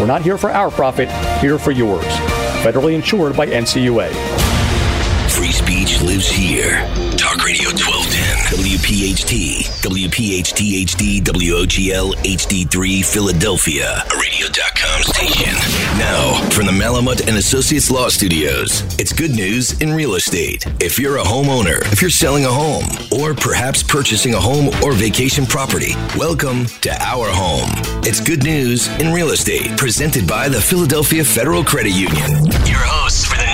We're not here for our profit, here for yours. Federally insured by NCUA. Free speech lives here. Talk Radio 1210, WPHT, WPHT HD, WOGL HD3, Philadelphia, a radio.com station. Now, from the Malamut and Associates Law Studios, it's good news in real estate. If you're a homeowner, if you're selling a home, or perhaps purchasing a home or vacation property, welcome to Our Home. It's good news in real estate, presented by the Philadelphia Federal Credit Union. Your hosts for the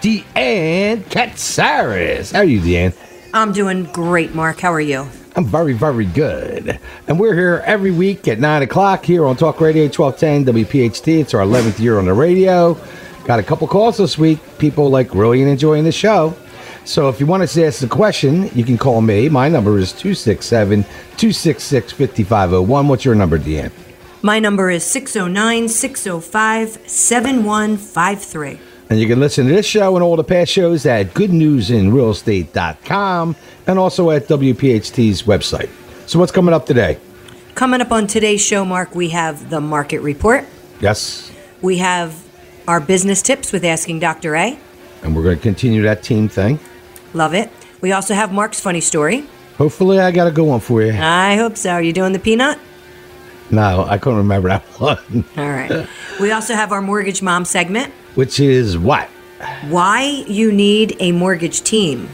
Deanne Katsaris. How are you, Deanne? I'm doing great, Mark. How are you? I'm very, very good. And we're here every week at 9 o'clock here on Talk Radio 1210 WPHT. It's our 11th year on the radio. Got a couple calls this week. People like really enjoying the show. So if you want us to ask a question, you can call me. My number is 267 266 5501. What's your number, Deanne? My number is 609 605 7153. And you can listen to this show and all the past shows at goodnewsinrealestate.com and also at WPHT's website. So what's coming up today? Coming up on today's show, Mark, we have the market report. Yes. We have our business tips with Asking Dr. A. And we're going to continue that team thing. Love it. We also have Mark's funny story. Hopefully, I got a good one for you. I hope so. Are you doing the peanut? No, I couldn't remember that one. All right. we also have our mortgage mom segment. Which is what? Why you need a mortgage team.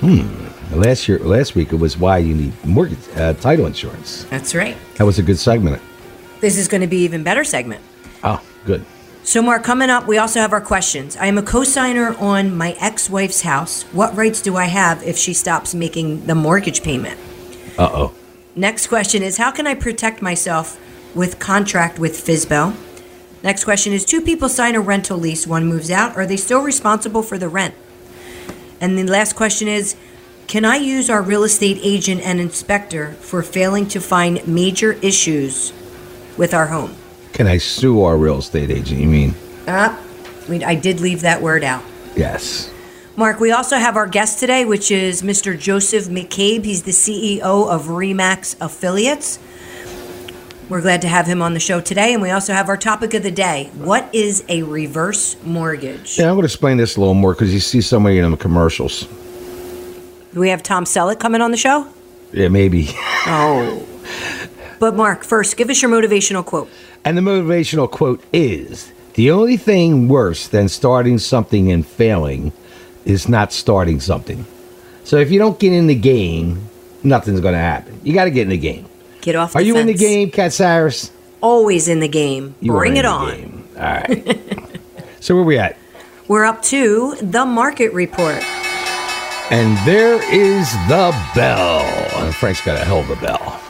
Hmm. Last year, last week, it was why you need mortgage uh, title insurance. That's right. That was a good segment. This is going to be even better segment. Oh, good. So, Mark, coming up, we also have our questions. I am a co signer on my ex wife's house. What rights do I have if she stops making the mortgage payment? Uh oh. Next question is How can I protect myself with contract with FSBO? Next question is Two people sign a rental lease, one moves out. Are they still responsible for the rent? And the last question is Can I use our real estate agent and inspector for failing to find major issues with our home? Can I sue our real estate agent? You mean? Ah, we- I did leave that word out. Yes. Mark, we also have our guest today, which is Mr. Joseph McCabe. He's the CEO of Remax Affiliates. We're glad to have him on the show today. And we also have our topic of the day What is a reverse mortgage? Yeah, I'm going to explain this a little more because you see so many of them commercials. Do we have Tom Selleck coming on the show? Yeah, maybe. Oh. But, Mark, first, give us your motivational quote. And the motivational quote is The only thing worse than starting something and failing is not starting something. So if you don't get in the game, nothing's going to happen. You got to get in the game. Get off Are you in the game, Katsaris? Always in the game. You Bring in it on. game. All right. so where we at? We're up to the market report. And there is the bell. And Frank's got a hell of a bell.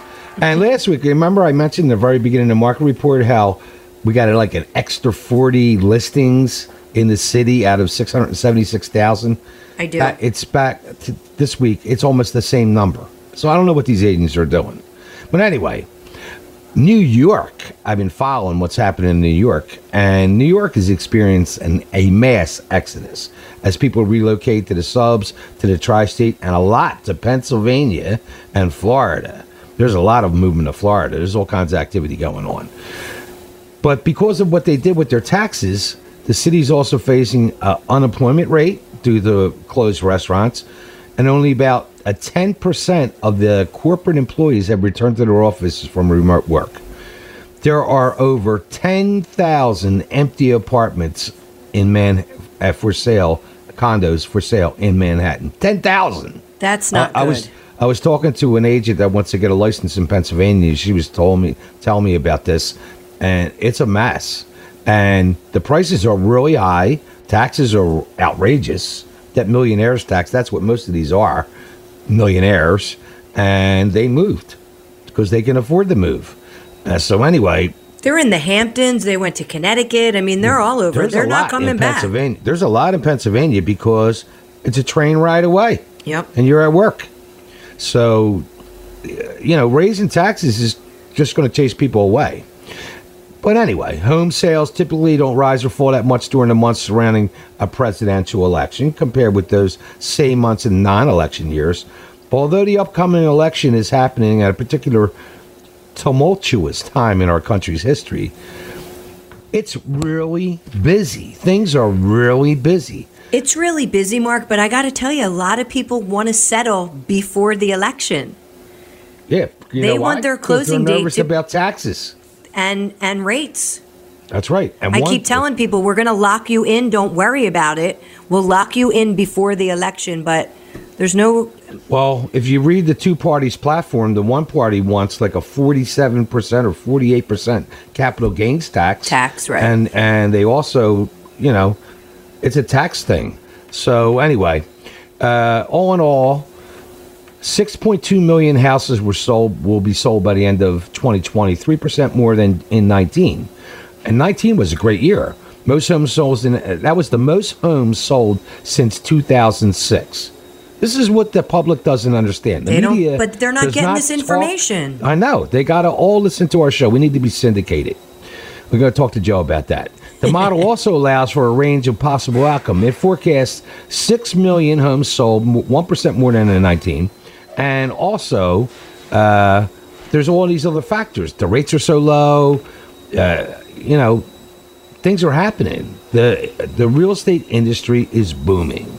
And last week, remember I mentioned in the very beginning of the market report how we got like an extra 40 listings in the city out of 676,000. I do. It's back to this week. It's almost the same number. So I don't know what these agents are doing. But anyway, New York, I've been following what's happening in New York, and New York has experienced an, a mass exodus as people relocate to the subs, to the tri state, and a lot to Pennsylvania and Florida. There's a lot of movement to Florida. There's all kinds of activity going on. But because of what they did with their taxes, the city's also facing an unemployment rate due to closed restaurants, and only about a 10% of the corporate employees have returned to their offices from remote work. There are over 10,000 empty apartments in Man uh, for sale condos for sale in Manhattan. 10,000. That's not I, I was I was talking to an agent that wants to get a license in Pennsylvania. She was told me tell me about this, and it's a mess. And the prices are really high. Taxes are outrageous. That millionaires tax, that's what most of these are, millionaires. And they moved because they can afford to move. Uh, so anyway, They're in the Hamptons. They went to Connecticut. I mean, they're all over. They're a not lot coming in back. Pennsylvania. There's a lot in Pennsylvania because it's a train ride away. Yep. and you're at work. So, you know, raising taxes is just going to chase people away. But anyway, home sales typically don't rise or fall that much during the months surrounding a presidential election compared with those same months in non election years. But Although the upcoming election is happening at a particular tumultuous time in our country's history, it's really busy. Things are really busy. It's really busy, Mark, but I got to tell you, a lot of people want to settle before the election. Yeah, you They know want why? their closing they're date nervous to- about taxes. And and rates. That's right. And I one- keep telling people we're going to lock you in. Don't worry about it. We'll lock you in before the election, but there's no. Well, if you read the two parties' platform, the one party wants like a forty-seven percent or forty-eight percent capital gains tax. Tax, right. And and they also, you know, it's a tax thing. So anyway, uh, all in all, six point two million houses were sold. Will be sold by the end of 2020. Three percent more than in nineteen. And nineteen was a great year. Most homes sold in that was the most homes sold since two thousand six. This is what the public doesn't understand. The They don't- media but they're not getting this talk- information. I know. They got to all listen to our show. We need to be syndicated. We're going to talk to Joe about that. The model also allows for a range of possible outcome. It forecasts 6 million homes sold, 1% more than in 19. And also, uh, there's all these other factors. The rates are so low. Uh, you know, things are happening. The, the real estate industry is booming.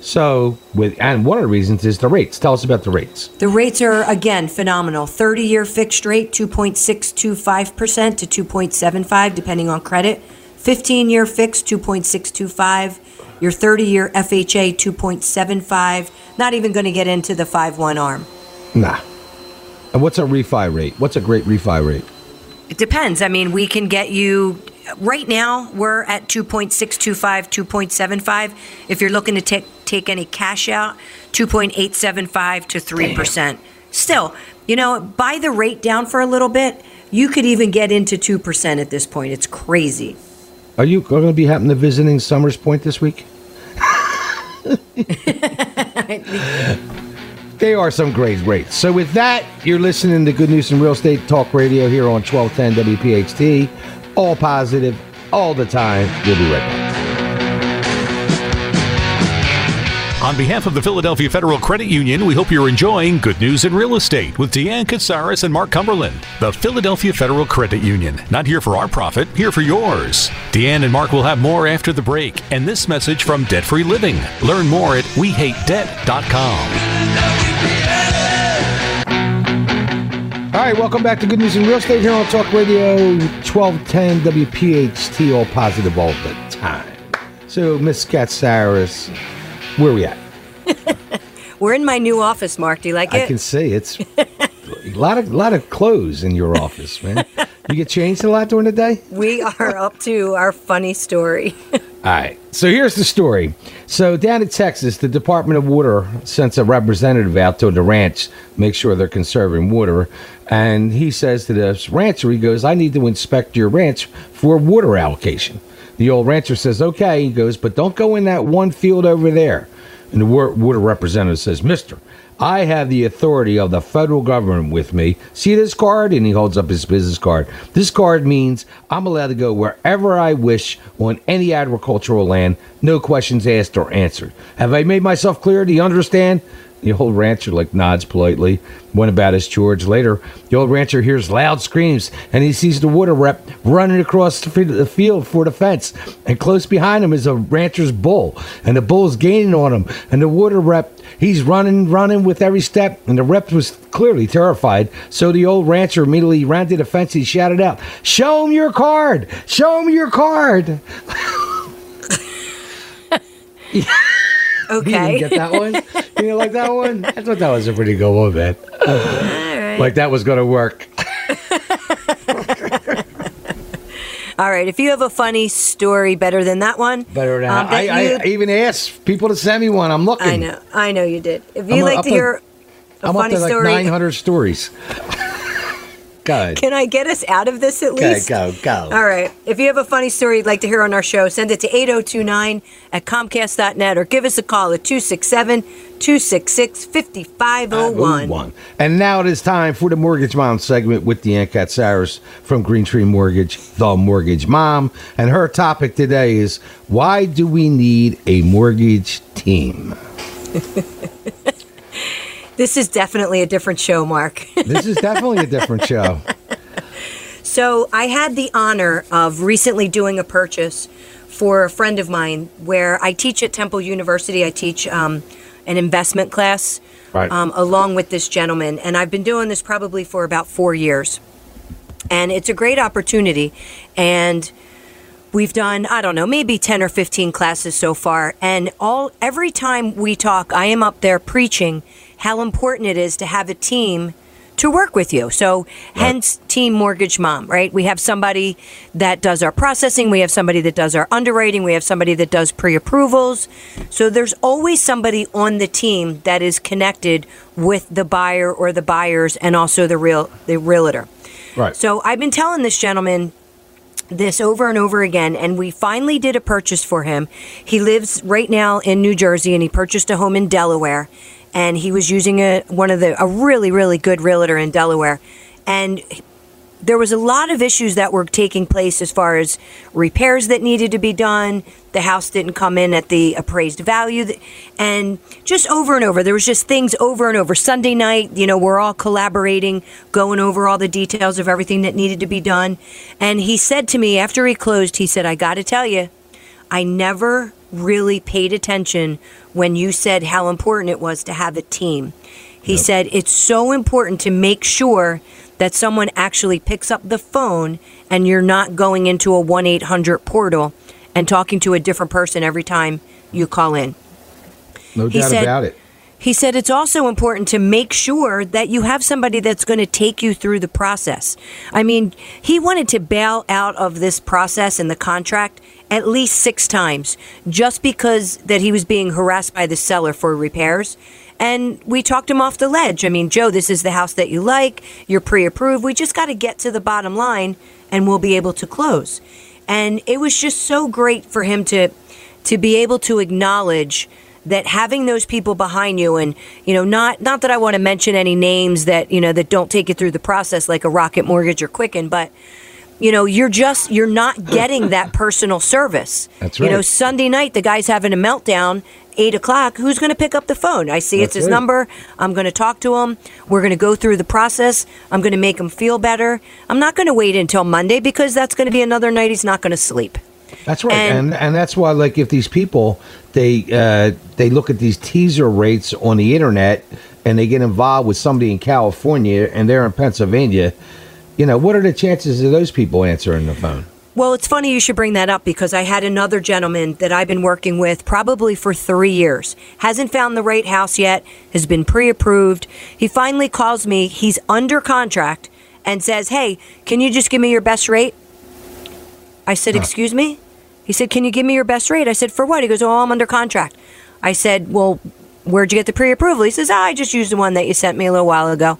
So, with and one of the reasons is the rates. Tell us about the rates. The rates are again phenomenal. 30-year fixed rate 2.625% to 2.75 depending on credit. 15-year fixed 2.625. Your 30-year FHA 2.75. Not even going to get into the 5-1 arm. Nah. And what's a refi rate? What's a great refi rate? It depends. I mean, we can get you right now we're at 2.625 2.75 if you're looking to take take any cash out 2.875 to 3% still you know buy the rate down for a little bit you could even get into 2% at this point it's crazy Are you going to be happening to visiting Somers Point this week? They are some great rates. So with that, you're listening to Good News in Real Estate Talk Radio here on 1210 WPHT. All positive, all the time. We'll be right back. On behalf of the Philadelphia Federal Credit Union, we hope you're enjoying Good News in Real Estate with Deanne Katsaris and Mark Cumberland. The Philadelphia Federal Credit Union, not here for our profit, here for yours. Deanne and Mark will have more after the break, and this message from Debt Free Living. Learn more at WeHateDebt.com. All right, welcome back to Good News in Real Estate here on Talk Radio 1210 WPHT, all positive all the time. So, Miss Katsaris, where are we at? We're in my new office mark do you like it? I can see it's a lot of lot of clothes in your office, man. You get changed a lot during the day. we are up to our funny story All right. So here's the story. So down in Texas, the Department of Water sends a representative out to the ranch, make sure they're conserving water. And he says to this rancher, he goes, I need to inspect your ranch for water allocation. The old rancher says, okay. He goes, but don't go in that one field over there. And the wa- water representative says, Mister, I have the authority of the federal government with me. See this card? And he holds up his business card. This card means I'm allowed to go wherever I wish on any agricultural land, no questions asked or answered. Have I made myself clear? Do you understand? The old rancher like nods politely, went about his chores. Later, the old rancher hears loud screams and he sees the water rep running across the field for the fence. And close behind him is a rancher's bull, and the bull's gaining on him. And the water rep, he's running, running with every step. And the rep was clearly terrified. So the old rancher immediately ran to the fence. He shouted out, "Show him your card! Show him your card!" You Okay. didn't get that one? You didn't like that one? I thought that was a pretty good one, man. Right. Like that was going to work. All right. If you have a funny story better than that one, Better than um, I, that I, I even asked people to send me one. I'm looking. I know. I know you did. If you like to hear a I'm up to like story, 900 stories. Go can I get us out of this at least? go, go. All right. If you have a funny story you'd like to hear on our show, send it to 8029 at comcast.net or give us a call at 267 266 5501. And now it is time for the Mortgage Mom segment with the Deanne Katsaris from Green Tree Mortgage, the Mortgage Mom. And her topic today is why do we need a mortgage team? This is definitely a different show, Mark. This is definitely a different show. So I had the honor of recently doing a purchase for a friend of mine where I teach at Temple University. I teach um, an investment class Right. um, along with this gentleman. And I've been doing this probably for about four years. And it's a great opportunity. And we've done i don't know maybe 10 or 15 classes so far and all every time we talk i am up there preaching how important it is to have a team to work with you. So hence team mortgage mom right? We have somebody that does our processing we have somebody that does our underwriting we have somebody that does pre-approvals. So there's always somebody on the team that is connected with the buyer or the buyers and also the real the realtor. Right. so i've been telling this gentleman this over and over again and we finally did a purchase for him. He lives right now in new jersey and he purchased a home in delaware and he was using a one of the a really really good realtor in delaware and there was a lot of issues that were taking place as far as repairs that needed to be done. The house didn't come in at the appraised value, and just over and over, there was just things over and over. Sunday night, you know, we're all collaborating, going over all the details of everything that needed to be done. And he said to me after he closed, he said, "I got to tell you, I never really paid attention when you said how important it was to have a team." He said it's so important to make sure that someone actually picks up the phone and you're not going into a 1 800 portal and talking to a different person every time you call in. No He doubt said- about it. He said it's also important to make sure that you have somebody that's going to take you through the process. I mean, he wanted to bail out of this process and the contract at least six times just because that he was being harassed by the seller for repairs. And we talked him off the ledge. I mean, Joe, this is the house that you like. You're pre approved. We just got to get to the bottom line and we'll be able to close. And it was just so great for him to to be able to acknowledge that having those people behind you and you know not not that I want to mention any names that you know that don't take you through the process like a Rocket Mortgage or Quicken but you know you're just you're not getting that personal service. That's right. you know. Sunday night the guy's having a meltdown eight o'clock who's going to pick up the phone? I see it's his right. number. I'm going to talk to him. We're going to go through the process. I'm going to make him feel better. I'm not going to wait until Monday because that's going to be another night he's not going to sleep. That's right, And- and, and that's why, like, if these people they uh, they look at these teaser rates on the internet and they get involved with somebody in California and they're in Pennsylvania, you know, what are the chances of those people answering the phone? Well, it's funny you should bring that up because I had another gentleman that I've been working with probably for three years. Hasn't found the right house yet, has been pre approved. He finally calls me, he's under contract, and says, Hey, can you just give me your best rate? I said, Excuse me? He said, Can you give me your best rate? I said, For what? He goes, Oh, I'm under contract. I said, Well, where'd you get the pre approval? He says, ah, I just used the one that you sent me a little while ago.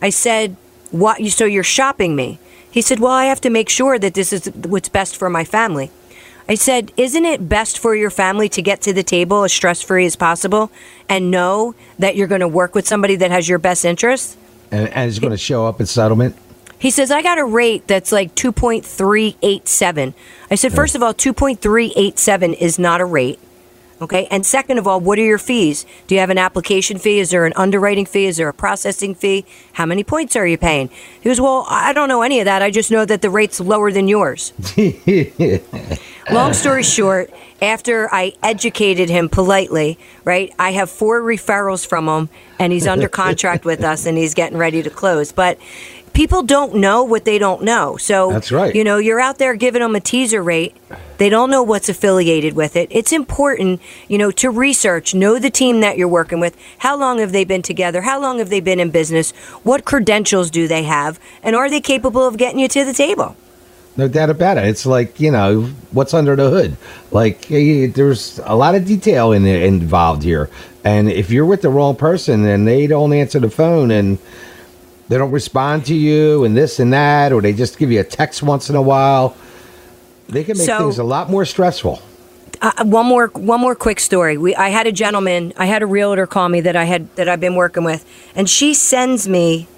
I said, What? You so you're shopping me? He said, Well, I have to make sure that this is what's best for my family. I said, Isn't it best for your family to get to the table as stress free as possible and know that you're going to work with somebody that has your best interest? And, and it's going to show up in settlement. He says, I got a rate that's like 2.387. I said, first of all, 2.387 is not a rate. Okay. And second of all, what are your fees? Do you have an application fee? Is there an underwriting fee? Is there a processing fee? How many points are you paying? He goes, Well, I don't know any of that. I just know that the rate's lower than yours. Long story short, after I educated him politely, right, I have four referrals from him and he's under contract with us and he's getting ready to close. But people don't know what they don't know. So That's right. You know, you're out there giving them a teaser rate. They don't know what's affiliated with it. It's important, you know, to research, know the team that you're working with. How long have they been together? How long have they been in business? What credentials do they have? And are they capable of getting you to the table? No doubt about it. It's like you know what's under the hood. Like there's a lot of detail in involved here, and if you're with the wrong person and they don't answer the phone and they don't respond to you and this and that, or they just give you a text once in a while, they can make So- things a lot more stressful. Uh, one more one more quick story. We I had a gentleman, I had a realtor call me that I had that I've been working with, and she sends me,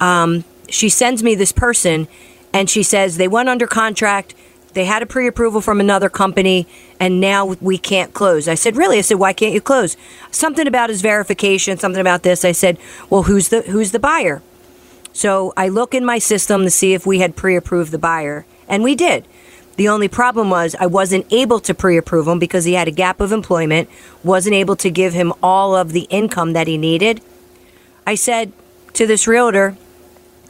um, she sends me this person, and she says they went under contract. They had a pre-approval from another company, and now we can't close. I said, "Really?" I said, "Why can't you close?" Something about his verification, something about this. I said, "Well, who's the who's the buyer?" So I look in my system to see if we had pre-approved the buyer, and we did. The only problem was I wasn't able to pre-approve him because he had a gap of employment, wasn't able to give him all of the income that he needed. I said to this realtor,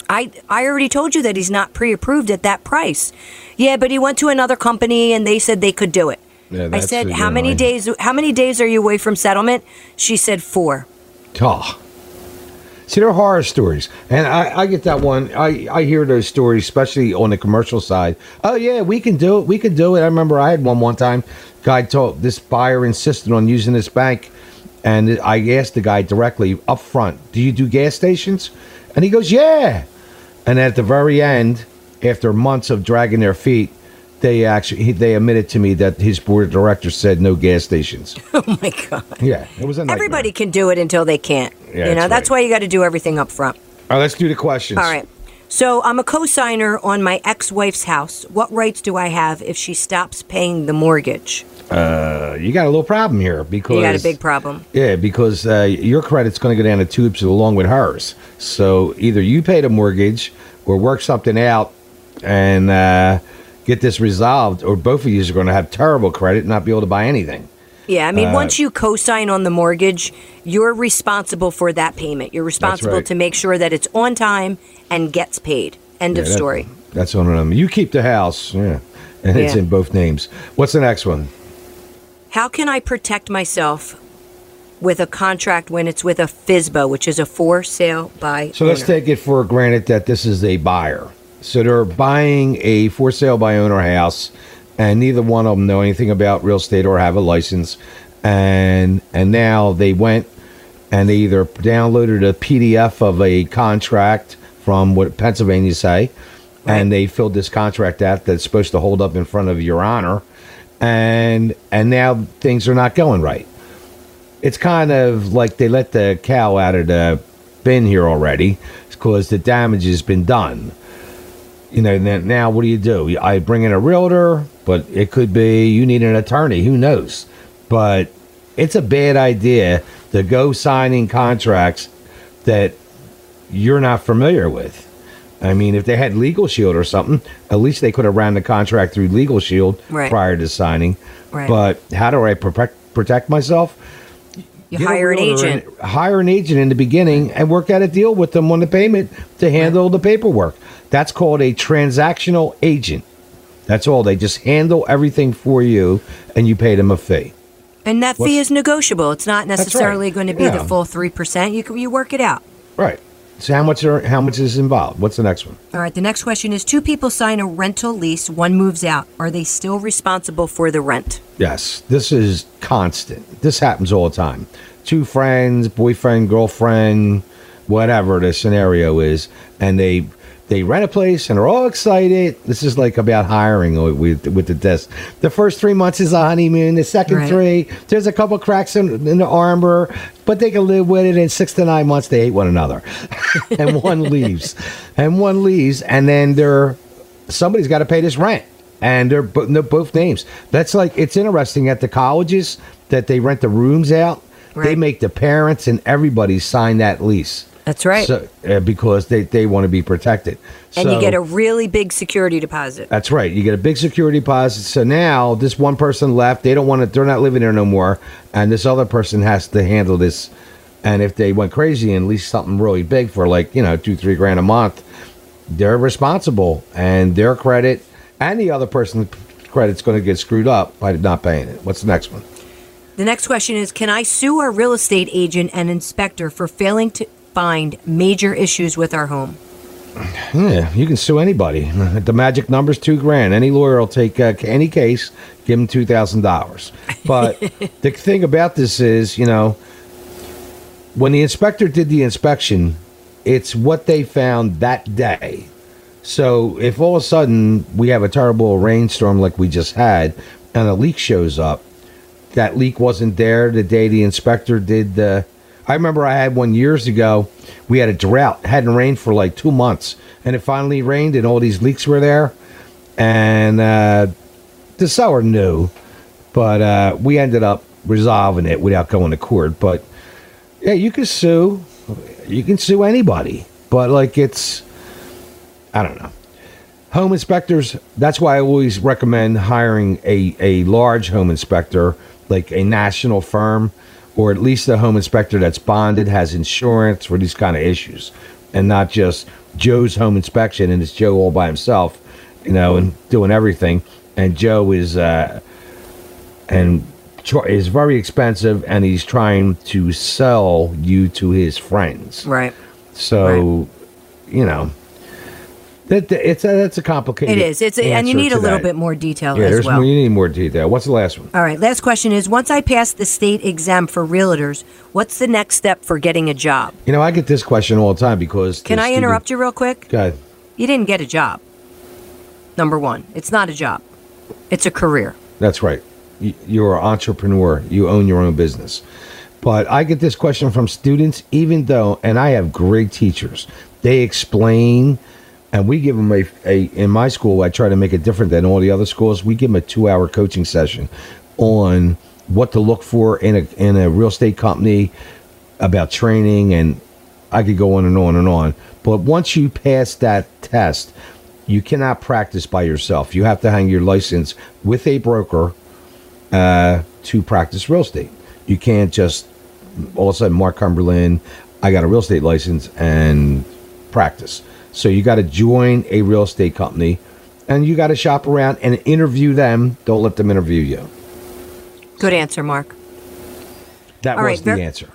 I I already told you that he's not pre-approved at that price. Yeah, but he went to another company and they said they could do it. Yeah, I said, "How many days how many days are you away from settlement?" She said 4. Oh. See, they're horror stories, and I, I get that one. I, I hear those stories, especially on the commercial side. Oh yeah, we can do it. We can do it. I remember I had one one time. Guy told this buyer insisted on using this bank, and I asked the guy directly up front, "Do you do gas stations?" And he goes, "Yeah." And at the very end, after months of dragging their feet, they actually they admitted to me that his board of directors said no gas stations. Oh my god. Yeah, it was a nightmare. Everybody can do it until they can't. Yeah, you know, that's that's right. why you got to do everything up front. All right, let's do the questions. All right. So I'm a co-signer on my ex-wife's house. What rights do I have if she stops paying the mortgage? Uh, you got a little problem here because You got a big problem. Yeah, because uh, your credit's going to go down the tubes along with hers. So either you pay the mortgage or work something out and uh, get this resolved, or both of you are going to have terrible credit and not be able to buy anything. Yeah, I mean, Uh, once you co-sign on the mortgage, you're responsible for that payment. You're responsible right. to make sure that it's on time and gets paid. End of Yeah, that- story. That's one of them. You keep the house, yeah, and it's Yeah. in both names. What's the next one? How can I protect myself with a contract when it's with a FSBO, which is a for sale by So let's take it for granted that this is a buyer. So they're buying a for sale by owner house, and neither one of them know anything about real estate or have a license. And and now they went and they either downloaded a PDF of a contract from what Pennsylvania say, and they filled this contract out that's supposed to hold up in front of Your Honor, and and now things are not going right it's kind of like they let the cow out of the bin here already because the damage has been done. You know, then now what do you do? I bring in a realtor, but it could be you need an attorney. Who knows? But it's a bad idea to go signing contracts that you're not familiar with. I mean, if they had Legal Shield or something, at least they could have ran the contract through Legal Shield Right. prior to signing. Right. But how do I protect protect myself? You Get hire an agent. in- hire an agent in the beginning and work out a deal with them on the payment to handle the paperwork. That's called a transactional agent. That's all. They just handle everything for you and you pay them a fee. And that fee is negotiable. It's not right. necessarily going to be the full 3%. You, you work it out. Right. So how much are how much is involved? What's the next one? All right, the next question is two people sign a rental lease, one moves out. Are they still responsible for the rent? Yes, this is constant. This happens all the time. Two friends, boyfriend, girlfriend, whatever the scenario is, and they they rent a place and they're all excited. This is like about hiring with with the desk. The first three months is a honeymoon. The second Right. three, there's a couple cracks in, in the armor, but they can live with it. In six to nine months, they hate one another, and one leaves, and one leaves, and then they're somebody's got to pay this rent and they're, bo- they're both names that's like it's interesting at the colleges that they rent the rooms out they make the parents and everybody sign that lease That's right. so, uh, because they, they want to be protected and you get a really big security deposit. that's right. You get a big security deposit. So now this one person left. They don't want to. They're not living there no more. And this other person has to handle this. And if they went crazy and leased something really big for like you know two three grand a month, they're responsible, and their credit and the other person's credit's going to get screwed up by not paying it. What's the next one? The next question is Can I sue our real estate agent and inspector for failing to find major issues with our home? Yeah, you can sue anybody. The magic number's two grand. Any lawyer will take uh, any case, give them two thousand dollars. But the thing about this is, you know, when the inspector did the inspection, it's what they found that day. So if all of a sudden we have a terrible rainstorm like we just had, and a leak shows up, that leak wasn't there the day the inspector did the. I remember I had one years ago. We had a drought, hadn't rained for like two months, and it finally rained, and all these leaks were there. And uh, the seller knew, but uh, we ended up resolving it without going to court. But yeah, you can sue, you can sue anybody, but like it's, I don't know. Home inspectors. That's why I always recommend hiring a a large home inspector, like a national firm or at least a home inspector that's bonded, has insurance for these kind of issues, and not just Joe's home inspection and it's Joe all by himself, you know, and doing everything. And Joe is uh, and is very expensive, and he's trying to sell you to his friends. Right. So, right. you know, that it's a, that's a complicated. It is. It's a, and you need a little that. bit more detail yeah, as well. you need more detail. What's the last one? All right. Last question is: Once I pass the state exam for realtors, what's the next step for getting a job? You know, I get this question all the time because. Can I interrupt you real quick? Go ahead. You didn't get a job. Number one, it's not a job; it's a career. That's right. You're an entrepreneur. You own your own business. But I get this question from students, even though, and I have great teachers. They explain and we give them a, a in my school i try to make it different than all the other schools. We give them a two hour coaching session on what to look for in a in a real estate company about training and i could go on and on and on. But once you pass that test you cannot practice by yourself. You have to hang your license with a broker uh, to practice real estate. You can't just all of a sudden mark cumberland i got a real estate license and practice so you got to join a real estate company and you got to shop around and interview them. Don't let them interview you. Good answer, Mark. That All was right, the ver- answer.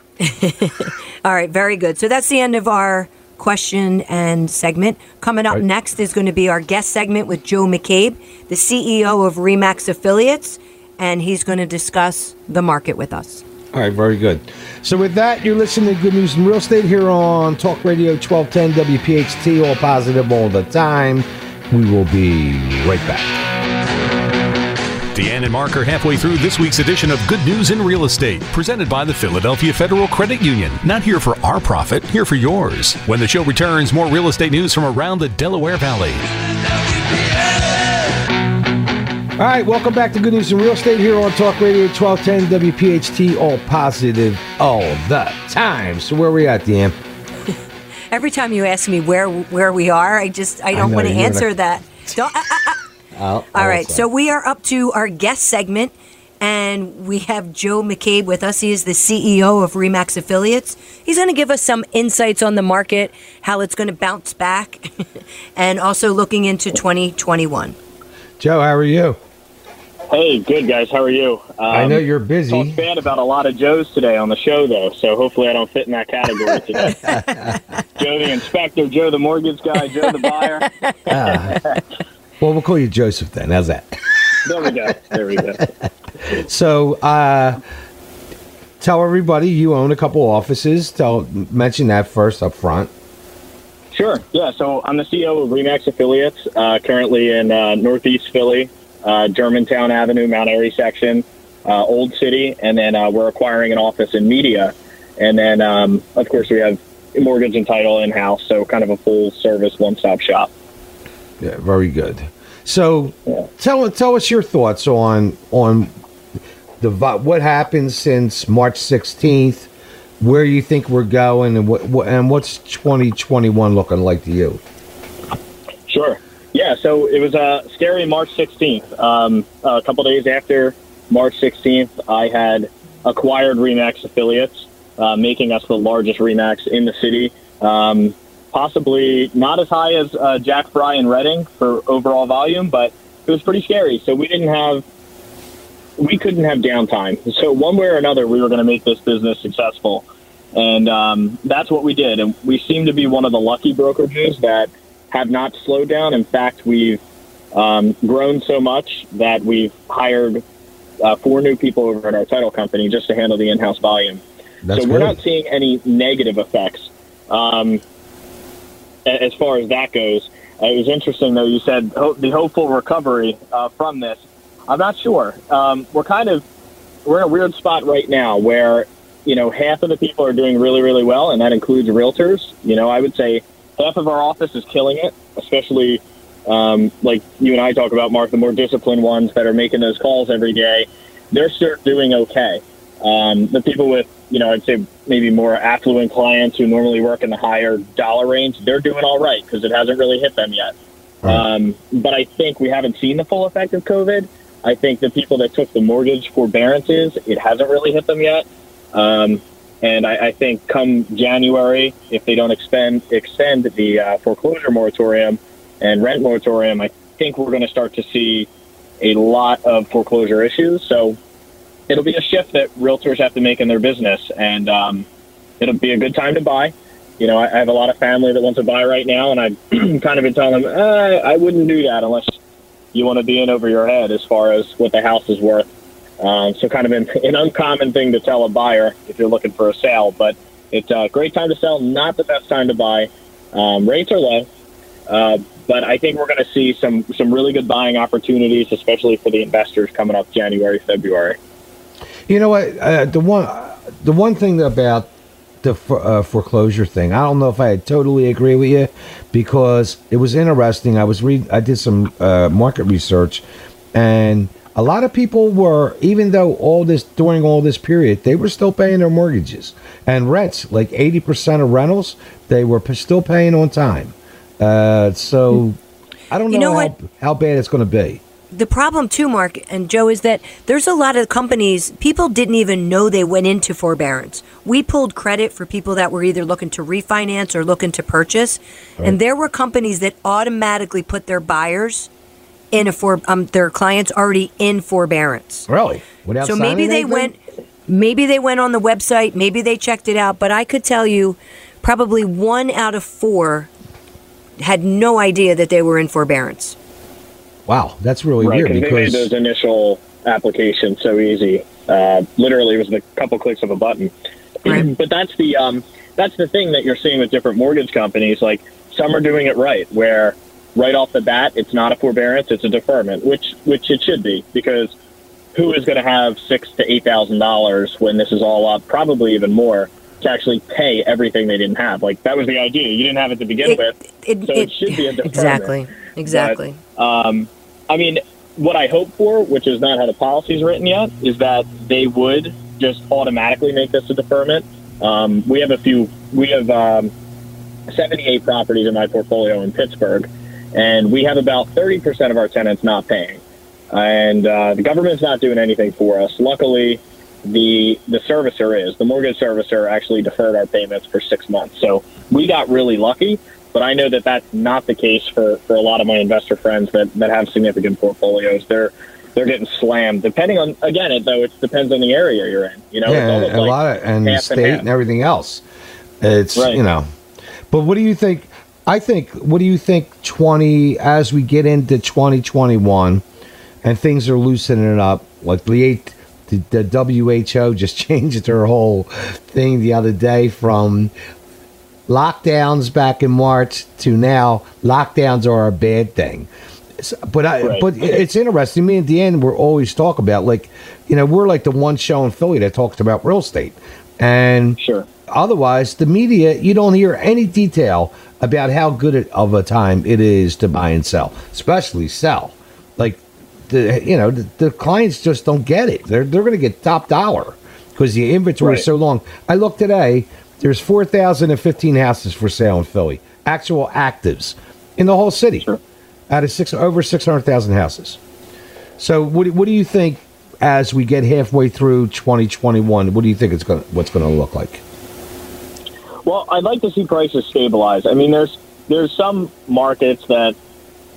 All right, very good. So that's the end of our question and segment. Coming up right. next is going to be our guest segment with Joe McCabe, the CEO of Remax Affiliates, and he's going to discuss the market with us. All right, very good. So with that, you're listening to Good News in Real Estate here on Talk Radio 1210 WPHT, all positive all the time. We will be right back. Deanne and Mark are halfway through this week's edition of Good News in Real Estate, presented by the Philadelphia Federal Credit Union. Not here for our profit, here for yours. When the show returns, more real estate news from around the Delaware Valley. All right, welcome back to Good News in Real Estate here on Talk Radio 1210 WPHT, all positive all the time. So where are we at, Deanne? Every time you ask me where where we are, I just I don't want to answer a... that. Don't, uh, uh, uh. all right, so we are up to our guest segment, and we have Joe McCabe with us. He is the CEO of Remax Affiliates. He's going to give us some insights on the market, how it's going to bounce back, and also looking into 2021. Joe, how are you? Hey, good guys. How are you? Um, I know you're busy. I'm fan about a lot of Joes today on the show, though, so hopefully I don't fit in that category today. Joe the inspector, Joe the mortgage guy, Joe the buyer. uh, well, we'll call you Joseph then. How's that? there we go. There we go. So, uh, tell everybody you own a couple offices. Tell mention that first up front. Sure. Yeah. So I'm the CEO of Remax Affiliates, uh, currently in uh, Northeast Philly, uh, Germantown Avenue, Mount Airy section, uh, Old City, and then uh, we're acquiring an office in Media, and then um, of course we have mortgage and title in house, so kind of a full service one stop shop. Yeah. Very good. So yeah. tell tell us your thoughts on on the what happened since March 16th where you think we're going and what, what and what's 2021 looking like to you? Sure. Yeah, so it was a scary March 16th. Um, a couple days after March 16th, I had acquired Remax affiliates, uh, making us the largest Remax in the city. Um, possibly not as high as uh, Jack Fry and Reading for overall volume, but it was pretty scary. So we didn't have, we couldn't have downtime. So one way or another, we were going to make this business successful, and um, that's what we did. And we seem to be one of the lucky brokerages that have not slowed down. In fact, we've um, grown so much that we've hired uh, four new people over at our title company just to handle the in-house volume. That's so we're good. not seeing any negative effects um, as far as that goes. Uh, it was interesting though. You said ho- the hopeful recovery uh, from this. I'm not sure. Um, we're kind of we're in a weird spot right now where you know half of the people are doing really really well, and that includes realtors. You know, I would say half of our office is killing it, especially um, like you and I talk about, Mark, the more disciplined ones that are making those calls every day. They're still doing okay. Um, the people with, you know, I'd say maybe more affluent clients who normally work in the higher dollar range, they're doing all right because it hasn't really hit them yet. Um, but I think we haven't seen the full effect of COVID. I think the people that took the mortgage forbearances, it hasn't really hit them yet. Um, and I, I think come January, if they don't extend extend the uh, foreclosure moratorium and rent moratorium, I think we're going to start to see a lot of foreclosure issues. So it'll be a shift that realtors have to make in their business, and um, it'll be a good time to buy. You know, I, I have a lot of family that wants to buy right now, and I've kind of been telling them, eh, I wouldn't do that unless you want to be in over your head as far as what the house is worth. Um, so, kind of an, an uncommon thing to tell a buyer if you're looking for a sale, but it's a great time to sell, not the best time to buy. Um, rates are low, uh, but I think we're going to see some some really good buying opportunities, especially for the investors coming up January, February. You know what? Uh, the one, the one thing about the uh, foreclosure thing, I don't know if I totally agree with you because it was interesting. I was read, I did some uh, market research, and a lot of people were, even though all this during all this period, they were still paying their mortgages and rents. Like eighty percent of rentals, they were p- still paying on time. Uh, so I don't know, You know how, how bad it's going to be. the problem too, Mark and Joe, is that there's a lot of companies people didn't even know they went into forbearance. We pulled credit for people that were either looking to refinance or looking to purchase, and there were companies that automatically put their buyers in a for um, their clients already in forbearance. Really? Without so maybe they anything? went maybe they went on the website maybe they checked it out but i could tell you probably one out of four had no idea that they were in forbearance Wow, that's really right, weird because they made those initial applications so easy. Uh, literally, it was a couple clicks of a button. Right. but that's the um, that's the thing that you're seeing with different mortgage companies. Like some are doing it right, where right off the bat, it's not a forbearance, it's a deferment, which which it should be because who is going to have six to eight thousand dollars when this is all up? Probably even more to actually pay everything they didn't have. Like that was the idea. You didn't have it to begin It- with, it- so it, it- should be a deferment. exactly exactly Um, I mean, what I hope for, which is not how the policy is written yet, is that they would just automatically make this a deferment. Um, we have a few. We have um, 78 properties in my portfolio in Pittsburgh, and we have about 30% of our tenants not paying, and uh, the government's not doing anything for us. Luckily, the the servicer is the mortgage servicer actually deferred our payments for six months, so we got really lucky. But I know that that's not the case for, for a lot of my investor friends that, that have significant portfolios. They're they're getting slammed. Depending on again, it though it depends on the area you're in. You know, yeah, and a like lot of and state half. and everything else. It's Right. you know, but what do you think? I think what do you think? Twenty as we get into twenty twenty one, and things are loosening up. Like the eight, the, the WHO just changed their whole thing the other day from lockdowns back in March to now lockdowns are a bad thing. But I, Right. but it's interesting. Me and Deanne, we're always talk about like, you know, we're like the one show in Philly that talks about real estate, and Sure. Otherwise the media you don't hear any detail about how good of a time it is to buy and sell, especially sell. Like the you know the, the clients just don't get it. They're they're going to get top dollar because the inventory is so long. I look today. There's four thousand and fifteen houses for sale in Philly. Actual actives in the whole city, Sure. out of six over six hundred thousand houses. So what do- what do you think as we get halfway through 2021? What do you think it's going what's going to look like? Well, I'd like to see prices stabilize. I mean, there's there's some markets that,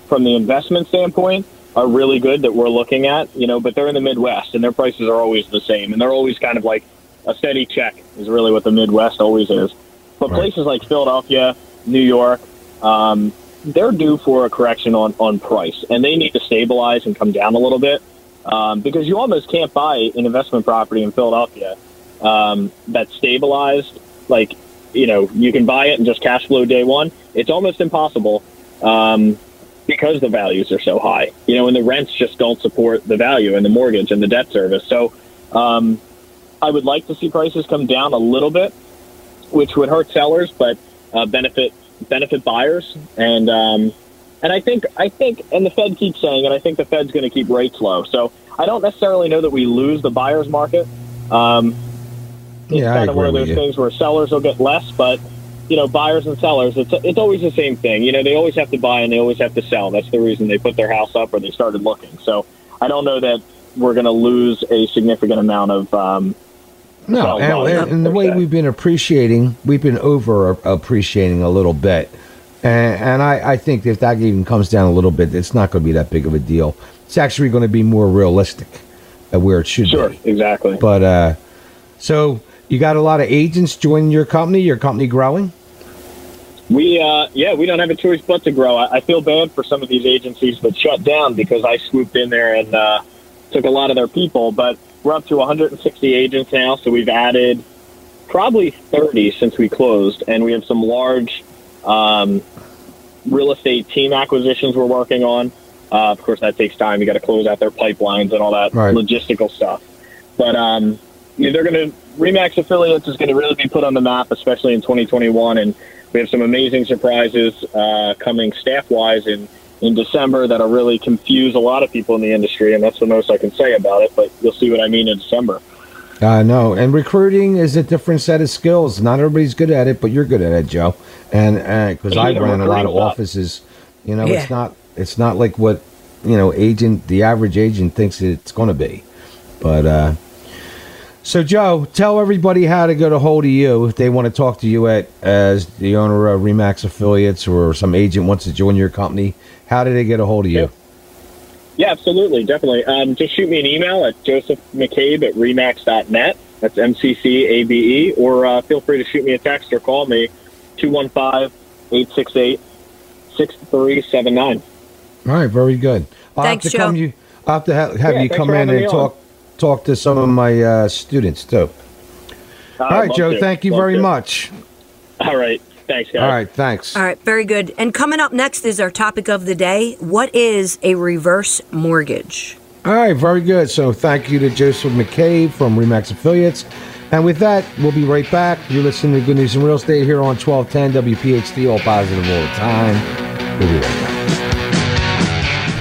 from the investment standpoint, are really good that we're looking at. You know, but they're in the Midwest and their prices are always the same, and they're always kind of like a steady check is really what the Midwest always is. But Right. places like Philadelphia, New York, um, they're due for a correction on, on price, and they need to stabilize and come down a little bit um, because you almost can't buy an investment property in Philadelphia um, that's stabilized. Like, you know, you can buy it and just cash flow day one. It's almost impossible um, because the values are so high, you know, and the rents just don't support the value and the mortgage and the debt service. So um, I would like to see prices come down a little bit, which would hurt sellers, but uh, benefit benefit buyers. And um, and I think I think, and the Fed keeps saying, and I think the Fed's going to keep rates low. So I don't necessarily know that we lose the buyers market. Um, it's Yeah, kind of one of those things where sellers will get less, but you know, buyers and sellers, it's it's always the same thing. You know, they always have to buy and they always have to sell. That's the reason they put their house up or they started looking. So I don't know that we're going to lose a significant amount of. Um, No, and, and, the way we've been appreciating, we've been over appreciating a little bit, and, and I, I think if that even comes down a little bit, it's not going to be that big of a deal. It's actually going to be more realistic at where it should Sure, be. Sure, exactly. But uh, so you got a lot of agents joining your company. Your company growing. We, uh, yeah, we don't have a choice but to grow. I, I feel bad for some of these agencies that shut down because I swooped in there and uh, took a lot of their people. But we're up to 160 agents now, so we've added probably 30 since we closed, and we have some large um, real estate team acquisitions we're working on. Uh, of course, that takes time. You got to close out their pipelines and all that Right. logistical stuff. But um, they're going to Remax affiliates is going to really be put on the map, especially in 2021, and we have some amazing surprises uh, coming staff wise in in December that'll really confuse a lot of people in the industry, and that's the most I can say about it. But you'll see what I mean in December. I know, and recruiting is a different set of skills. Not everybody's good at it, but you're good at it, Joe. And because I Yeah, run a lot of up. offices, you know, Yeah. it's not it's not like what you know agent the average agent thinks it's going to be. But uh, so, Joe, tell everybody how to get a hold of you if they want to talk to you at as the owner of Remax Affiliates or some agent wants to join your company. How do they get a hold of you? Yep. Yeah, absolutely, definitely. Um, just shoot me an email at Joseph McCabe at remax.net. That's M C C A B E, or uh, feel free to shoot me a text or call me 215 868 6379. All right, very good. I'll Thanks, have to Joe. come you. I'll have to ha- have Yeah, you come in and me talk talk to some of my uh, students too. All right, Joe. Thank you very much. All right. Thanks, guys. All right, thanks. All right, very good. And coming up next is our topic of the day. What is a reverse mortgage? All right, very good. So thank you to Joseph McCabe from Remax Affiliates. And with that, we'll be right back. You're listening to Good News in Real Estate here on 1210 WPHT, all positive all the time. We'll be right back.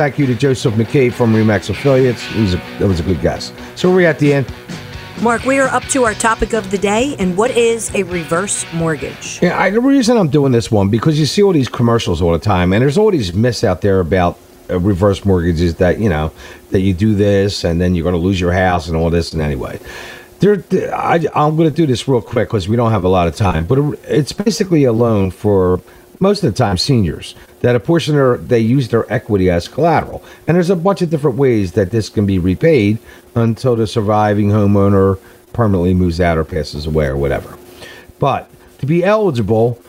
Thank you to Joseph McCabe from Remax Affiliates. He was a, that was a good guest. So we're at the end? Mark, we are up to our topic of the day. And what is a reverse mortgage? Yeah, I, the reason I'm doing this one because you see all these commercials all the time, and there's all these myths out there about uh, reverse mortgages that you know that you do this and then you're going to lose your house and all this. And anyway, there, I, I'm going to do this real quick because we don't have a lot of time. But it's basically a loan for most of the time seniors that a portion of their, they use their equity as collateral, and there's a bunch of different ways that this can be repaid until the surviving homeowner permanently moves out or passes away or whatever. But to be eligible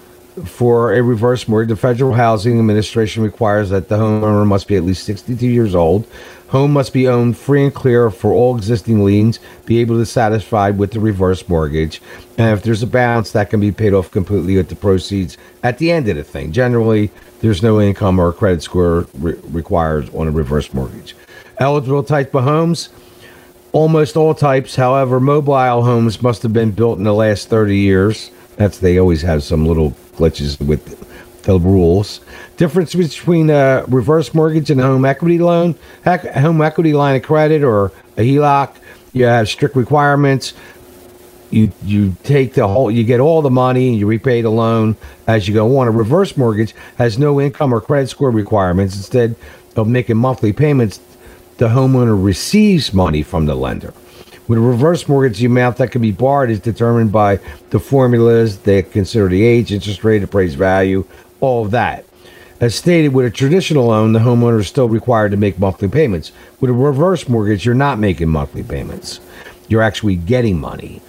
for a reverse mortgage, the Federal Housing Administration requires that the homeowner must be at least 62 years old. Home must be owned free and clear for all existing liens, be able to satisfy with the reverse mortgage. And if there's a balance, that can be paid off completely with the proceeds at the end of the thing. Generally, there's no income or credit score re- required on a reverse mortgage. Eligible type of homes, almost all types. However, mobile homes must have been built in the last 30 years. That's they always have some little glitches with the rules. Difference between a reverse mortgage and a home equity loan, home equity line of credit or a HELOC. You have strict requirements. You you take the whole, you get all the money, and you repay the loan as you go on. A reverse mortgage has no income or credit score requirements. Instead of making monthly payments, the homeowner receives money from the lender. With a reverse mortgage, the amount that can be borrowed is determined by the formulas. They consider the age, interest rate, appraised value, all of that. As stated, with a traditional loan, the homeowner is still required to make monthly payments. With a reverse mortgage, you're not making monthly payments. You're actually getting money.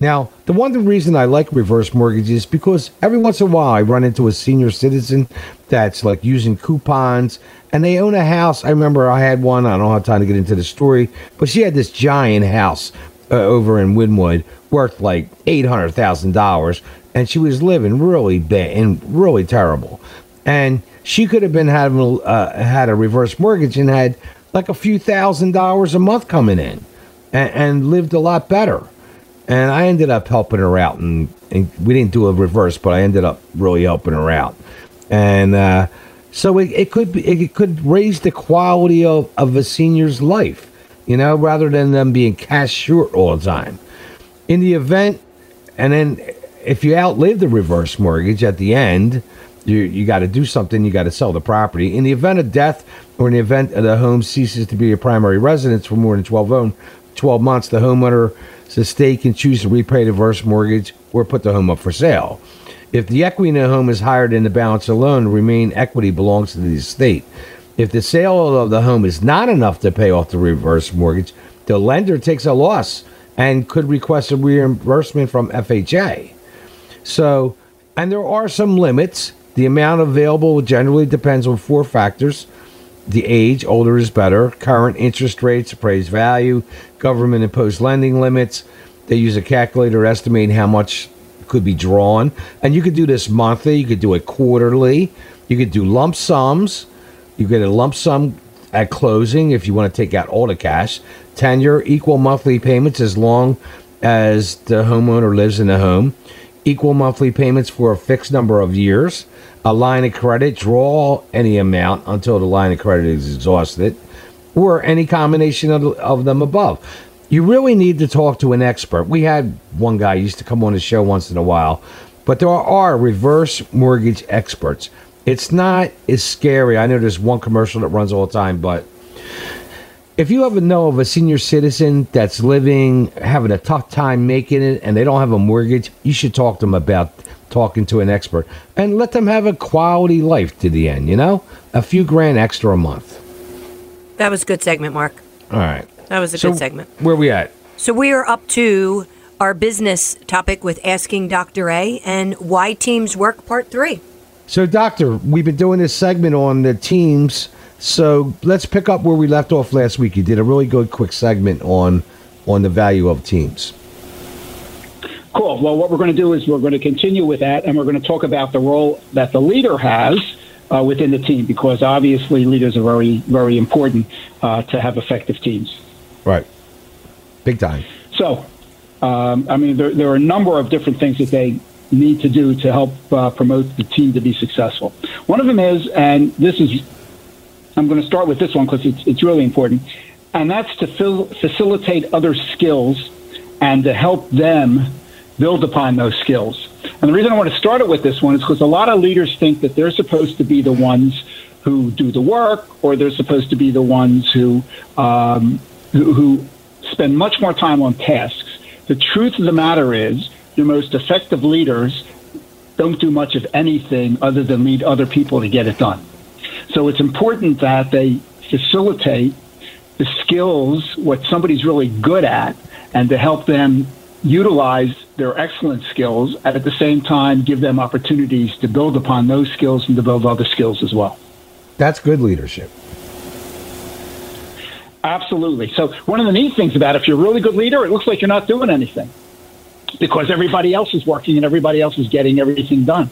Now, the one reason I like reverse mortgages is because every once in a while I run into a senior citizen that's like using coupons and they own a house. I remember I had one, I don't have time to get into the story, but she had this giant house uh, over in Wynnewood worth like $800,000 and she was living really bad and really terrible. And she could have been having uh, had a reverse mortgage and had like a few thousand dollars a month coming in and, and lived a lot better and I ended up helping her out, and, and, we didn't do a reverse, but I ended up really helping her out, and uh, so it, it could be it could raise the quality of, of a senior's life, you know, rather than them being cash short all the time. In the event, and then if you outlive the reverse mortgage at the end, you you got to do something. You got to sell the property. In the event of death, or in the event that the home ceases to be a primary residence for more than 12, home, 12 months, the homeowner the state can choose to repay the reverse mortgage or put the home up for sale. If the equity in the home is higher than the balance alone, remain equity belongs to the estate. If the sale of the home is not enough to pay off the reverse mortgage, the lender takes a loss and could request a reimbursement from FHA. So, and there are some limits. The amount available generally depends on four factors the age, older is better, current interest rates, appraised value, government imposed lending limits. They use a calculator to estimate how much could be drawn. And you could do this monthly, you could do it quarterly, you could do lump sums. You get a lump sum at closing if you want to take out all the cash. Tenure, equal monthly payments as long as the homeowner lives in the home. Equal monthly payments for a fixed number of years a line of credit, draw any amount until the line of credit is exhausted, or any combination of, of them above. You really need to talk to an expert. We had one guy used to come on the show once in a while, but there are reverse mortgage experts. It's not as scary. I know there's one commercial that runs all the time, but if you ever know of a senior citizen that's living, having a tough time making it, and they don't have a mortgage, you should talk to them about talking to an expert and let them have a quality life to the end, you know? A few grand extra a month. That was a good segment, Mark. All right. That was a so good segment. Where we at? So we are up to our business topic with Asking Dr. A and Why Teams Work Part 3. So, Doctor, we've been doing this segment on the teams. So let's pick up where we left off last week. You did a really good quick segment on on the value of teams. Cool. Well, what we're going to do is we're going to continue with that, and we're going to talk about the role that the leader has uh, within the team, because obviously leaders are very, very important uh, to have effective teams. Right. Big time. So, um, I mean, there, there, are a number of different things that they need to do to help uh, promote the team to be successful. One of them is, and this is, I'm going to start with this one because it's, it's really important, and that's to fil- facilitate other skills and to help them build upon those skills. And the reason I want to start it with this one is because a lot of leaders think that they're supposed to be the ones who do the work, or they're supposed to be the ones who um, who, spend much more time on tasks. The truth of the matter is, your most effective leaders don't do much of anything other than lead other people to get it done. So it's important that they facilitate the skills, what somebody's really good at, and to help them utilize their excellent skills and at the same time give them opportunities to build upon those skills and to build other skills as well. That's good leadership. Absolutely. So one of the neat things about it, if you're a really good leader, it looks like you're not doing anything because everybody else is working and everybody else is getting everything done.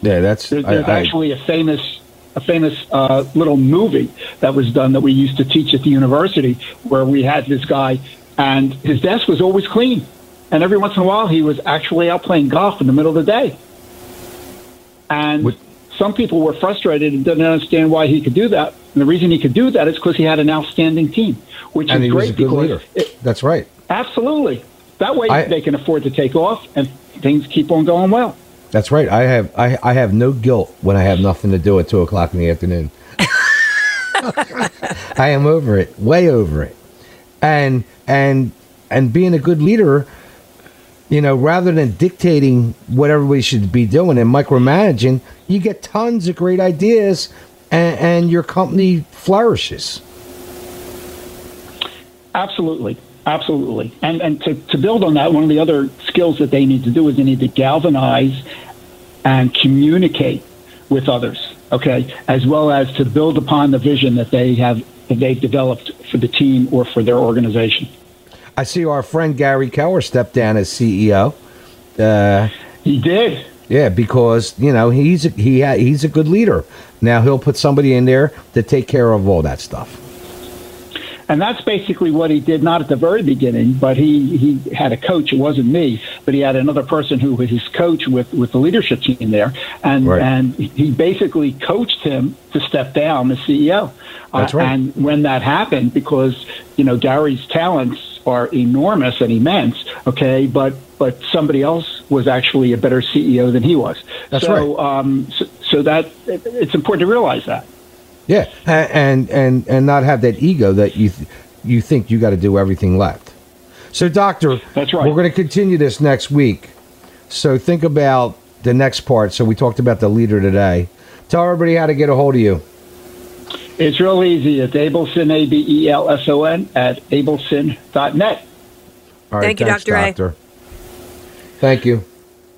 Yeah, that's there's, there's I, actually I, a famous a famous uh, little movie that was done that we used to teach at the university where we had this guy and his desk was always clean and every once in a while he was actually out playing golf in the middle of the day. And some people were frustrated and didn't understand why he could do that. And the reason he could do that is because he had an outstanding team, which and is great was a good because leader. it- That's right. absolutely. That way I- they can afford to take off and things keep on going well. That's right. I have I, I have no guilt when I have nothing to do at two o'clock in the afternoon. I am over it, way over it, and and and being a good leader, you know, rather than dictating what everybody should be doing and micromanaging, you get tons of great ideas, and, and your company flourishes. Absolutely. Absolutely. And and to, to build on that, one of the other skills that they need to do is they need to galvanize and communicate with others, okay, as well as to build upon the vision that they have that they've developed for the team or for their organization. I see our friend Gary Keller stepped down as CEO. Uh, He did. Yeah, because you know he's a, he ha- he's a good leader. Now he'll put somebody in there to take care of all that stuff. And that's basically what he did, not at the very beginning, but he, he had a coach. It wasn't me, but he had another person who was his coach with, with the leadership team there. And, Right. and he basically coached him to step down as CEO. That's Uh, right. and when that happened, because, you know, Gary's talents are enormous and immense, okay, but, but somebody else was actually a better CEO than he was. That's so, Um, so, so that it's important to realize that. Yeah, and and and not have that ego that you th- you think you got to do everything left. So, doctor, That's right. We're going to continue this next week. So think about the next part. So we talked about the leader today. Tell everybody how to get a hold of you. It's real easy. It's Abelson, A B E L S O N, at abelson.net. All right, Thank you, thanks, Dr. A. Doctor. Thank you.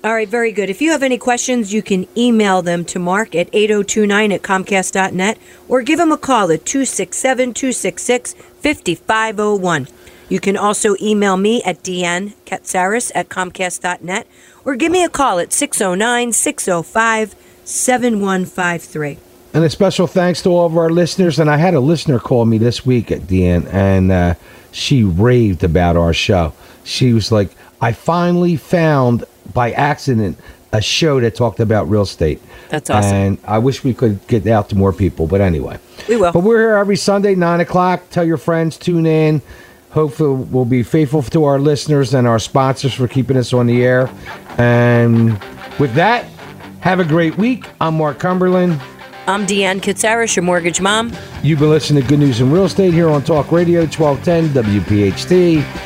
All right, very good. If you have any questions, you can email them to Mark at 8029 at Comcast.net or give him a call at 267 266 5501. You can also email me at dnkatsaris at Comcast.net or give me a call at 609 605 7153. And a special thanks to all of our listeners. And I had a listener call me this week at end, and uh, she raved about our show. She was like, I finally found by accident a show that talked about real estate. That's awesome. And I wish we could get out to more people, but anyway. We will. But we're here every Sunday, 9 o'clock. Tell your friends, tune in. Hopefully, we'll be faithful to our listeners and our sponsors for keeping us on the air. And with that, have a great week. I'm Mark Cumberland. I'm Deanne Katsaris, your mortgage mom. You've been listening to Good News in Real Estate here on Talk Radio 1210 WPHT.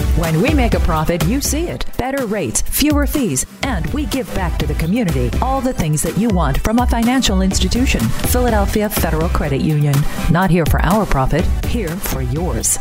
When we make a profit, you see it. Better rates, fewer fees, and we give back to the community all the things that you want from a financial institution. Philadelphia Federal Credit Union. Not here for our profit, here for yours.